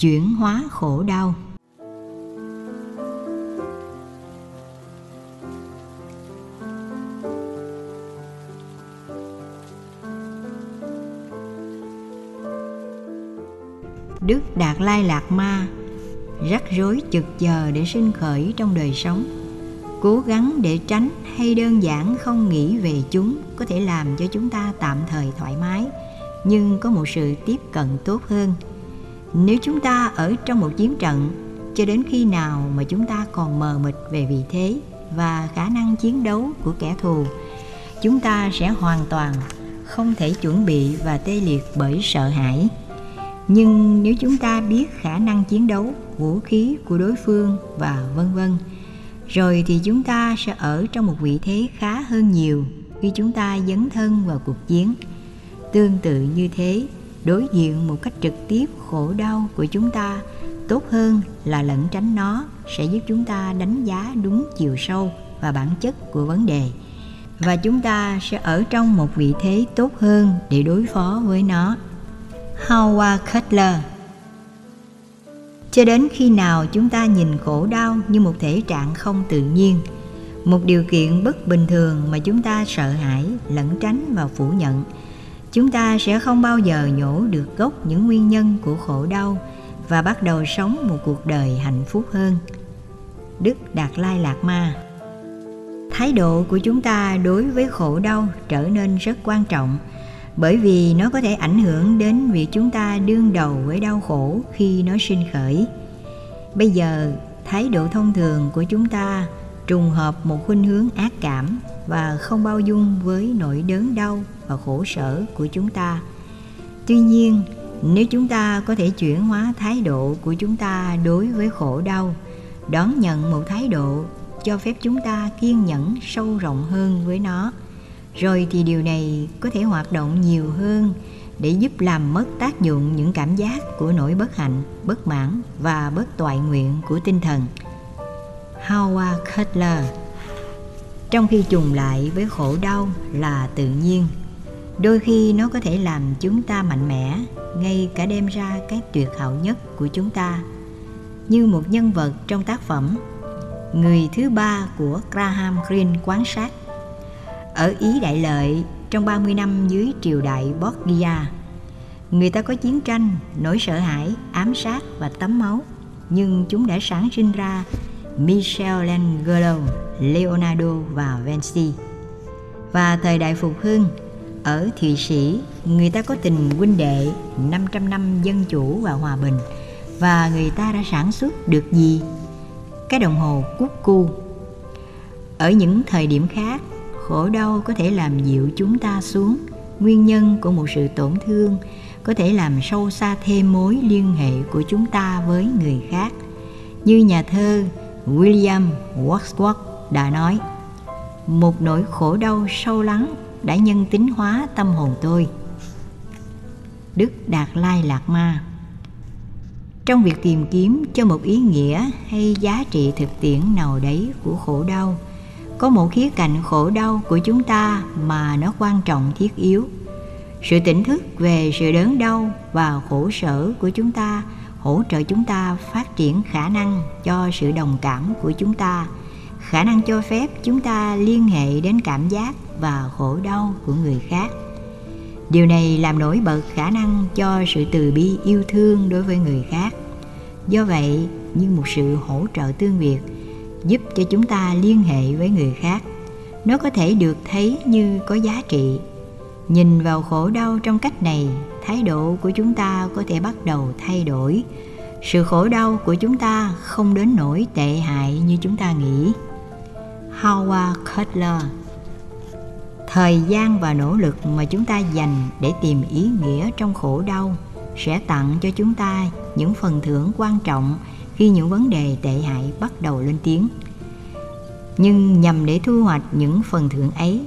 chuyển hóa khổ đau. Đức Đạt Lai Lạt Ma rắc rối chực chờ để sinh khởi trong đời sống, cố gắng để tránh hay đơn giản không nghĩ về chúng có thể làm cho chúng ta tạm thời thoải mái, nhưng có một sự tiếp cận tốt hơn nếu chúng ta ở trong một chiến trận, cho đến khi nào mà chúng ta còn mờ mịt về vị thế và khả năng chiến đấu của kẻ thù, chúng ta sẽ hoàn toàn không thể chuẩn bị và tê liệt bởi sợ hãi. Nhưng nếu chúng ta biết khả năng chiến đấu, vũ khí của đối phương và vân vân, rồi thì chúng ta sẽ ở trong một vị thế khá hơn nhiều khi chúng ta dấn thân vào cuộc chiến. Tương tự như thế đối diện một cách trực tiếp khổ đau của chúng ta, tốt hơn là lẩn tránh nó sẽ giúp chúng ta đánh giá đúng chiều sâu và bản chất của vấn đề. Và chúng ta sẽ ở trong một vị thế tốt hơn để đối phó với nó. Howard Cutler cho đến khi nào chúng ta nhìn khổ đau như một thể trạng không tự nhiên, một điều kiện bất bình thường mà chúng ta sợ hãi, lẩn tránh và phủ nhận chúng ta sẽ không bao giờ nhổ được gốc những nguyên nhân của khổ đau và bắt đầu sống một cuộc đời hạnh phúc hơn. Đức đạt lai lạt ma. Thái độ của chúng ta đối với khổ đau trở nên rất quan trọng, bởi vì nó có thể ảnh hưởng đến việc chúng ta đương đầu với đau khổ khi nó sinh khởi. Bây giờ, thái độ thông thường của chúng ta trùng hợp một khuynh hướng ác cảm và không bao dung với nỗi đớn đau và khổ sở của chúng ta tuy nhiên nếu chúng ta có thể chuyển hóa thái độ của chúng ta đối với khổ đau đón nhận một thái độ cho phép chúng ta kiên nhẫn sâu rộng hơn với nó rồi thì điều này có thể hoạt động nhiều hơn để giúp làm mất tác dụng những cảm giác của nỗi bất hạnh, bất mãn và bất toại nguyện của tinh thần. Howard Cutler Trong khi trùng lại với khổ đau là tự nhiên, đôi khi nó có thể làm chúng ta mạnh mẽ, ngay cả đem ra cái tuyệt hảo nhất của chúng ta. Như một nhân vật trong tác phẩm Người thứ ba của Graham Greene quan sát ở Ý Đại Lợi trong 30 năm dưới triều đại Borgia. Người ta có chiến tranh, nỗi sợ hãi, ám sát và tắm máu, nhưng chúng đã sáng sinh ra Michelangelo, Leonardo và Vinci. Và thời đại phục hưng, ở Thụy Sĩ, người ta có tình huynh đệ 500 năm dân chủ và hòa bình và người ta đã sản xuất được gì? Cái đồng hồ cúc cu. Ở những thời điểm khác, khổ đau có thể làm dịu chúng ta xuống nguyên nhân của một sự tổn thương có thể làm sâu xa thêm mối liên hệ của chúng ta với người khác như nhà thơ william wordsworth đã nói một nỗi khổ đau sâu lắng đã nhân tính hóa tâm hồn tôi. Đức đạt lai lạc ma. Trong việc tìm kiếm cho một ý nghĩa hay giá trị thực tiễn nào đấy của khổ đau, có một khía cạnh khổ đau của chúng ta mà nó quan trọng thiết yếu. Sự tỉnh thức về sự đớn đau và khổ sở của chúng ta hỗ trợ chúng ta phát triển khả năng cho sự đồng cảm của chúng ta khả năng cho phép chúng ta liên hệ đến cảm giác và khổ đau của người khác. Điều này làm nổi bật khả năng cho sự từ bi yêu thương đối với người khác. Do vậy, như một sự hỗ trợ tương việt giúp cho chúng ta liên hệ với người khác, nó có thể được thấy như có giá trị. Nhìn vào khổ đau trong cách này, thái độ của chúng ta có thể bắt đầu thay đổi. Sự khổ đau của chúng ta không đến nỗi tệ hại như chúng ta nghĩ howard cutler. Thời gian và nỗ lực mà chúng ta dành để tìm ý nghĩa trong khổ đau sẽ tặng cho chúng ta những phần thưởng quan trọng khi những vấn đề tệ hại bắt đầu lên tiếng. Nhưng nhằm để thu hoạch những phần thưởng ấy,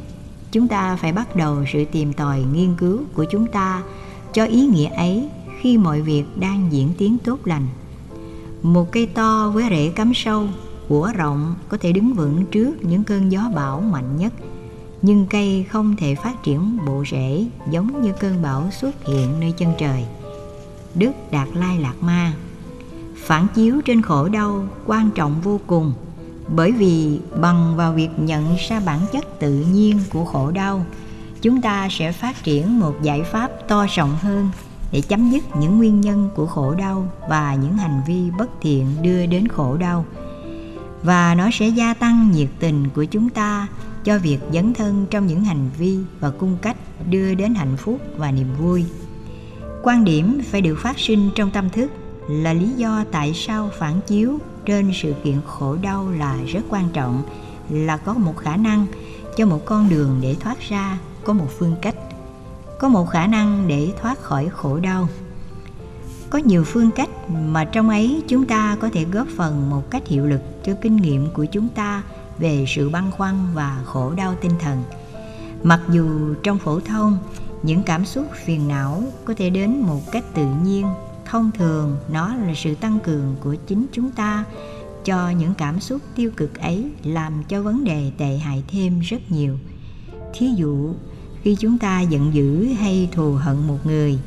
chúng ta phải bắt đầu sự tìm tòi nghiên cứu của chúng ta cho ý nghĩa ấy khi mọi việc đang diễn tiến tốt lành. Một cây to với rễ cắm sâu của rộng có thể đứng vững trước những cơn gió bão mạnh nhất. Nhưng cây không thể phát triển bộ rễ giống như cơn bão xuất hiện nơi chân trời. Đức đạt lai lạc ma phản chiếu trên khổ đau quan trọng vô cùng, bởi vì bằng vào việc nhận ra bản chất tự nhiên của khổ đau, chúng ta sẽ phát triển một giải pháp to rộng hơn để chấm dứt những nguyên nhân của khổ đau và những hành vi bất thiện đưa đến khổ đau và nó sẽ gia tăng nhiệt tình của chúng ta cho việc dấn thân trong những hành vi và cung cách đưa đến hạnh phúc và niềm vui. Quan điểm phải được phát sinh trong tâm thức là lý do tại sao phản chiếu trên sự kiện khổ đau là rất quan trọng, là có một khả năng cho một con đường để thoát ra, có một phương cách, có một khả năng để thoát khỏi khổ đau. Có nhiều phương cách mà trong ấy, chúng ta có thể góp phần một cách hiệu lực cho kinh nghiệm của chúng ta về sự băn khoăn và khổ đau tinh thần. Mặc dù trong phổ thông, những cảm xúc phiền não có thể đến một cách tự nhiên, thông thường nó là sự tăng cường của chính chúng ta, cho những cảm xúc tiêu cực ấy làm cho vấn đề tệ hại thêm rất nhiều. Thí dụ, khi chúng ta giận dữ hay thù hận một người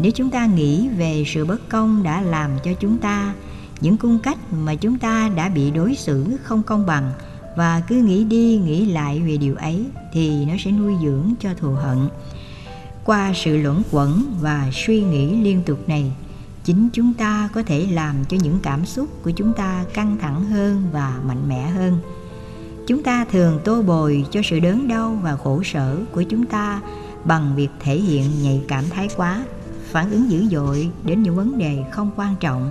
nếu chúng ta nghĩ về sự bất công đã làm cho chúng ta, những cung cách mà chúng ta đã bị đối xử không công bằng và cứ nghĩ đi nghĩ lại về điều ấy thì nó sẽ nuôi dưỡng cho thù hận. Qua sự luẩn quẩn và suy nghĩ liên tục này, chính chúng ta có thể làm cho những cảm xúc của chúng ta căng thẳng hơn và mạnh mẽ hơn. Chúng ta thường tô bồi cho sự đớn đau và khổ sở của chúng ta bằng việc thể hiện nhạy cảm thái quá phản ứng dữ dội đến những vấn đề không quan trọng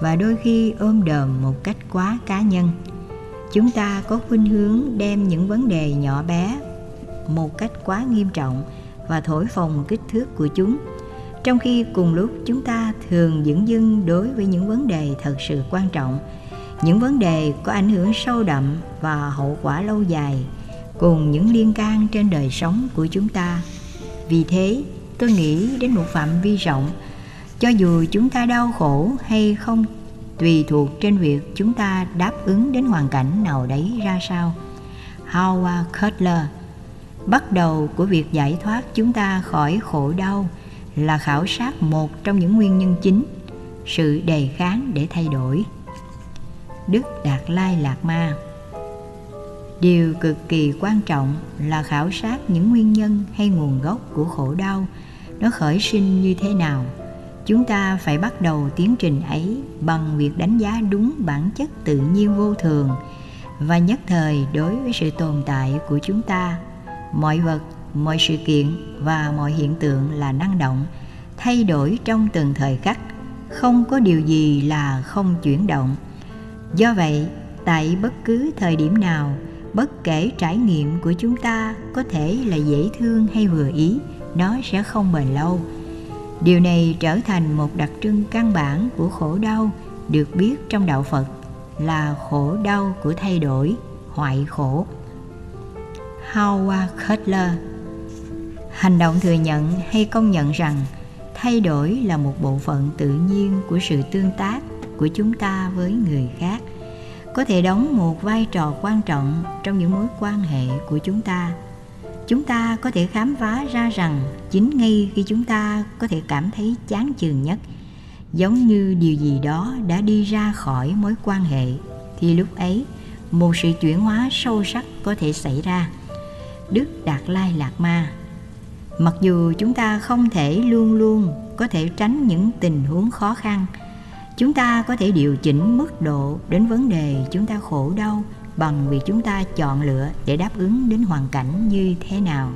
và đôi khi ôm đờm một cách quá cá nhân. Chúng ta có khuynh hướng đem những vấn đề nhỏ bé một cách quá nghiêm trọng và thổi phồng kích thước của chúng, trong khi cùng lúc chúng ta thường dửng dưng đối với những vấn đề thật sự quan trọng, những vấn đề có ảnh hưởng sâu đậm và hậu quả lâu dài cùng những liên can trên đời sống của chúng ta. Vì thế tôi nghĩ đến một phạm vi rộng. Cho dù chúng ta đau khổ hay không, tùy thuộc trên việc chúng ta đáp ứng đến hoàn cảnh nào đấy ra sao. Howard cutler, bắt đầu của việc giải thoát chúng ta khỏi khổ đau là khảo sát một trong những nguyên nhân chính, sự đề kháng để thay đổi. Đức đạt lai lạt ma, điều cực kỳ quan trọng là khảo sát những nguyên nhân hay nguồn gốc của khổ đau nó khởi sinh như thế nào. Chúng ta phải bắt đầu tiến trình ấy bằng việc đánh giá đúng bản chất tự nhiên vô thường và nhất thời đối với sự tồn tại của chúng ta. Mọi vật, mọi sự kiện và mọi hiện tượng là năng động, thay đổi trong từng thời khắc. Không có điều gì là không chuyển động. Do vậy, tại bất cứ thời điểm nào, bất kể trải nghiệm của chúng ta có thể là dễ thương hay vừa ý nó sẽ không bền lâu. Điều này trở thành một đặc trưng căn bản của khổ đau được biết trong đạo phật là khổ đau của thay đổi, hoại khổ. Howard cutler hành động thừa nhận hay công nhận rằng thay đổi là một bộ phận tự nhiên của sự tương tác của chúng ta với người khác, có thể đóng một vai trò quan trọng trong những mối quan hệ của chúng ta chúng ta có thể khám phá ra rằng chính ngay khi chúng ta có thể cảm thấy chán chường nhất, giống như điều gì đó đã đi ra khỏi mối quan hệ, thì lúc ấy một sự chuyển hóa sâu sắc có thể xảy ra. Đức đạt lai lạc ma, mặc dù chúng ta không thể luôn luôn có thể tránh những tình huống khó khăn, chúng ta có thể điều chỉnh mức độ đến vấn đề chúng ta khổ đau bằng việc chúng ta chọn lựa để đáp ứng đến hoàn cảnh như thế nào.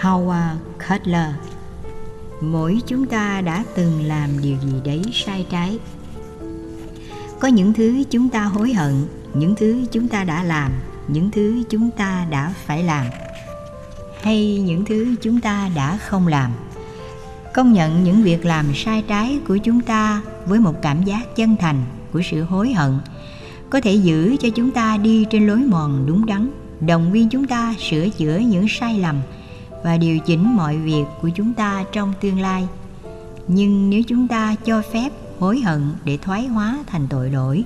Howard cutler, mỗi chúng ta đã từng làm điều gì đấy sai trái? Có những thứ chúng ta hối hận, những thứ chúng ta đã làm, những thứ chúng ta đã phải làm, hay những thứ chúng ta đã không làm? Công nhận những việc làm sai trái của chúng ta với một cảm giác chân thành, của sự hối hận có thể giữ cho chúng ta đi trên lối mòn đúng đắn. Động viên chúng ta sửa chữa những sai lầm và điều chỉnh mọi việc của chúng ta trong tương lai. Nhưng nếu chúng ta cho phép, hối hận để thoái hóa thành tội lỗi,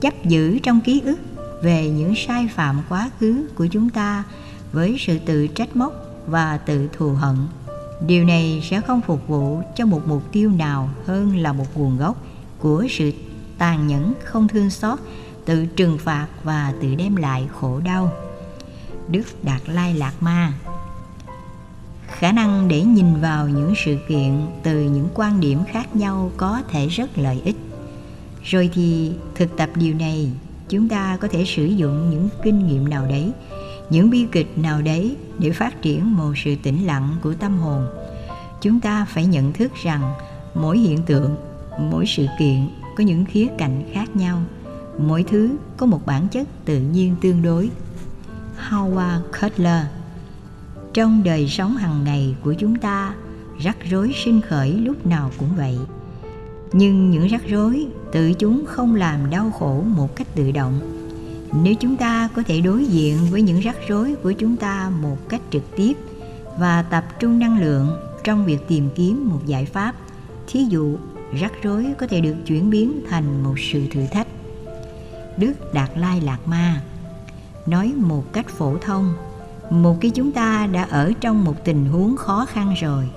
chấp giữ trong ký ức về những sai phạm quá khứ của chúng ta với sự tự trách móc và tự thù hận, điều này sẽ không phục vụ cho một mục tiêu nào hơn là một nguồn gốc của sự tàn nhẫn không thương xót tự trừng phạt và tự đem lại khổ đau. Đức đạt lai lạc ma. Khả năng để nhìn vào những sự kiện từ những quan điểm khác nhau có thể rất lợi ích. Rồi thì thực tập điều này, chúng ta có thể sử dụng những kinh nghiệm nào đấy, những bi kịch nào đấy để phát triển một sự tĩnh lặng của tâm hồn. Chúng ta phải nhận thức rằng mỗi hiện tượng, mỗi sự kiện có những khía cạnh khác nhau mỗi thứ có một bản chất tự nhiên tương đối. Howard cutler, trong đời sống hàng ngày của chúng ta, rắc rối sinh khởi lúc nào cũng vậy. Nhưng những rắc rối tự chúng không làm đau khổ một cách tự động. Nếu chúng ta có thể đối diện với những rắc rối của chúng ta một cách trực tiếp và tập trung năng lượng trong việc tìm kiếm một giải pháp, thí dụ rắc rối có thể được chuyển biến thành một sự thử thách đức đạt lai lạt ma. Nói một cách phổ thông, một khi chúng ta đã ở trong một tình huống khó khăn rồi,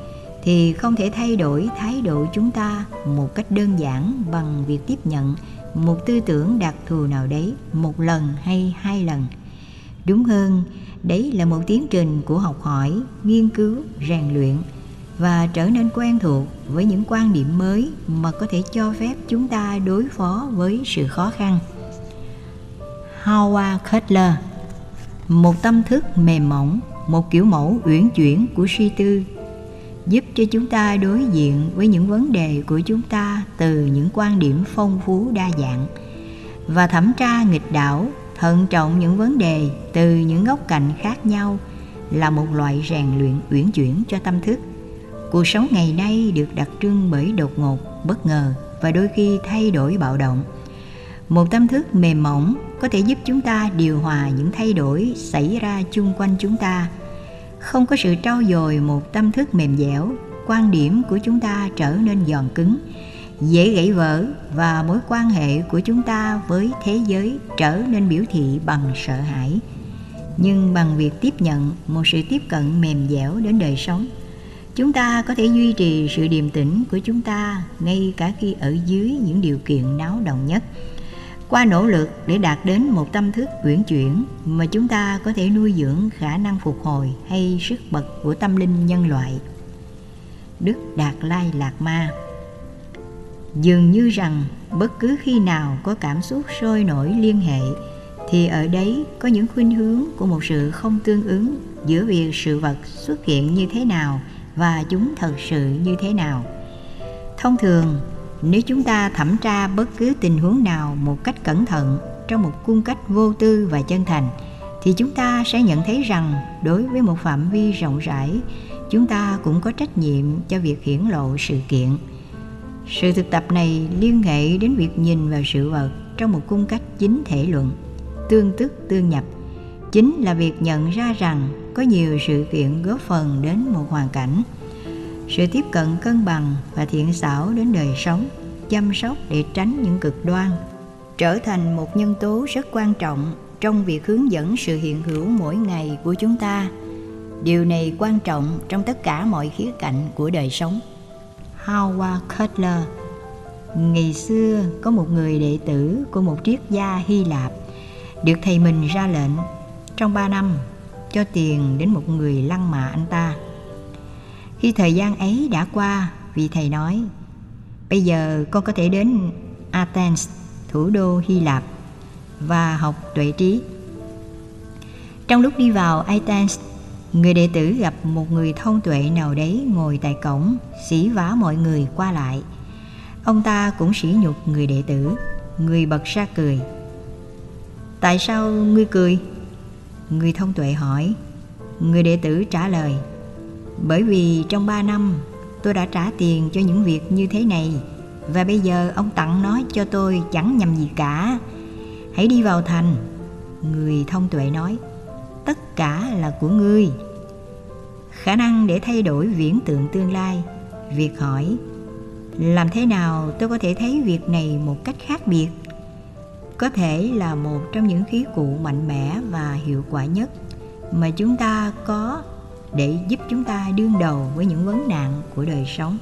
thì không thể thay đổi thái độ chúng ta một cách đơn giản bằng việc tiếp nhận một tư tưởng đặc thù nào đấy một lần hay hai lần. Đúng hơn, đấy là một tiến trình của học hỏi, nghiên cứu, rèn luyện và trở nên quen thuộc với những quan điểm mới mà có thể cho phép chúng ta đối phó với sự khó khăn. Howard Cutler. Một tâm thức mềm mỏng, một kiểu mẫu uyển chuyển của suy tư, giúp cho chúng ta đối diện với những vấn đề của chúng ta từ những quan điểm phong phú đa dạng và thẩm tra nghịch đảo, thận trọng những vấn đề từ những góc cạnh khác nhau là một loại rèn luyện uyển chuyển cho tâm thức. Cuộc sống ngày nay được đặc trưng bởi đột ngột, bất ngờ và đôi khi thay đổi bạo động một tâm thức mềm mỏng có thể giúp chúng ta điều hòa những thay đổi xảy ra chung quanh chúng ta. Không có sự trau dồi một tâm thức mềm dẻo, quan điểm của chúng ta trở nên giòn cứng, dễ gãy vỡ và mối quan hệ của chúng ta với thế giới trở nên biểu thị bằng sợ hãi. Nhưng bằng việc tiếp nhận một sự tiếp cận mềm dẻo đến đời sống, chúng ta có thể duy trì sự điềm tĩnh của chúng ta ngay cả khi ở dưới những điều kiện náo động nhất qua nỗ lực để đạt đến một tâm thức uyển chuyển mà chúng ta có thể nuôi dưỡng khả năng phục hồi hay sức bật của tâm linh nhân loại. Đức đạt lai lạt ma dường như rằng bất cứ khi nào có cảm xúc sôi nổi liên hệ, thì ở đấy có những khuynh hướng của một sự không tương ứng giữa việc sự vật xuất hiện như thế nào và chúng thật sự như thế nào. Thông thường nếu chúng ta thẩm tra bất cứ tình huống nào một cách cẩn thận trong một cung cách vô tư và chân thành, thì chúng ta sẽ nhận thấy rằng đối với một phạm vi rộng rãi, chúng ta cũng có trách nhiệm cho việc hiển lộ sự kiện. Sự thực tập này liên hệ đến việc nhìn vào sự vật trong một cung cách chính thể luận, tương tức tương nhập. Chính là việc nhận ra rằng có nhiều sự kiện góp phần đến một hoàn cảnh sự tiếp cận cân bằng và thiện xảo đến đời sống, chăm sóc để tránh những cực đoan, trở thành một nhân tố rất quan trọng trong việc hướng dẫn sự hiện hữu mỗi ngày của chúng ta. Điều này quan trọng trong tất cả mọi khía cạnh của đời sống. Howard cutler, ngày xưa có một người đệ tử của một triết gia hy lạp, được thầy mình ra lệnh trong ba năm cho tiền đến một người lăng mạ anh ta khi thời gian ấy đã qua, vị thầy nói, bây giờ con có thể đến athens, thủ đô hy lạp và học tuệ trí. Trong lúc đi vào athens, người đệ tử gặp một người thông tuệ nào đấy ngồi tại cổng, xỉ vả mọi người qua lại. Ông ta cũng sỉ nhục người đệ tử, người bật ra cười. Tại sao ngươi cười? Người thông tuệ hỏi. Người đệ tử trả lời bởi vì trong ba năm, tôi đã trả tiền cho những việc như thế này. Và bây giờ ông tặng nó cho tôi chẳng nhầm gì cả. Hãy đi vào thành. Người thông tuệ nói, tất cả là của ngươi. Khả năng để thay đổi viễn tượng tương lai, việc hỏi, làm thế nào tôi có thể thấy việc này một cách khác biệt? Có thể là một trong những khí cụ mạnh mẽ và hiệu quả nhất mà chúng ta có để giúp chúng ta đương đầu với những vấn nạn của đời sống.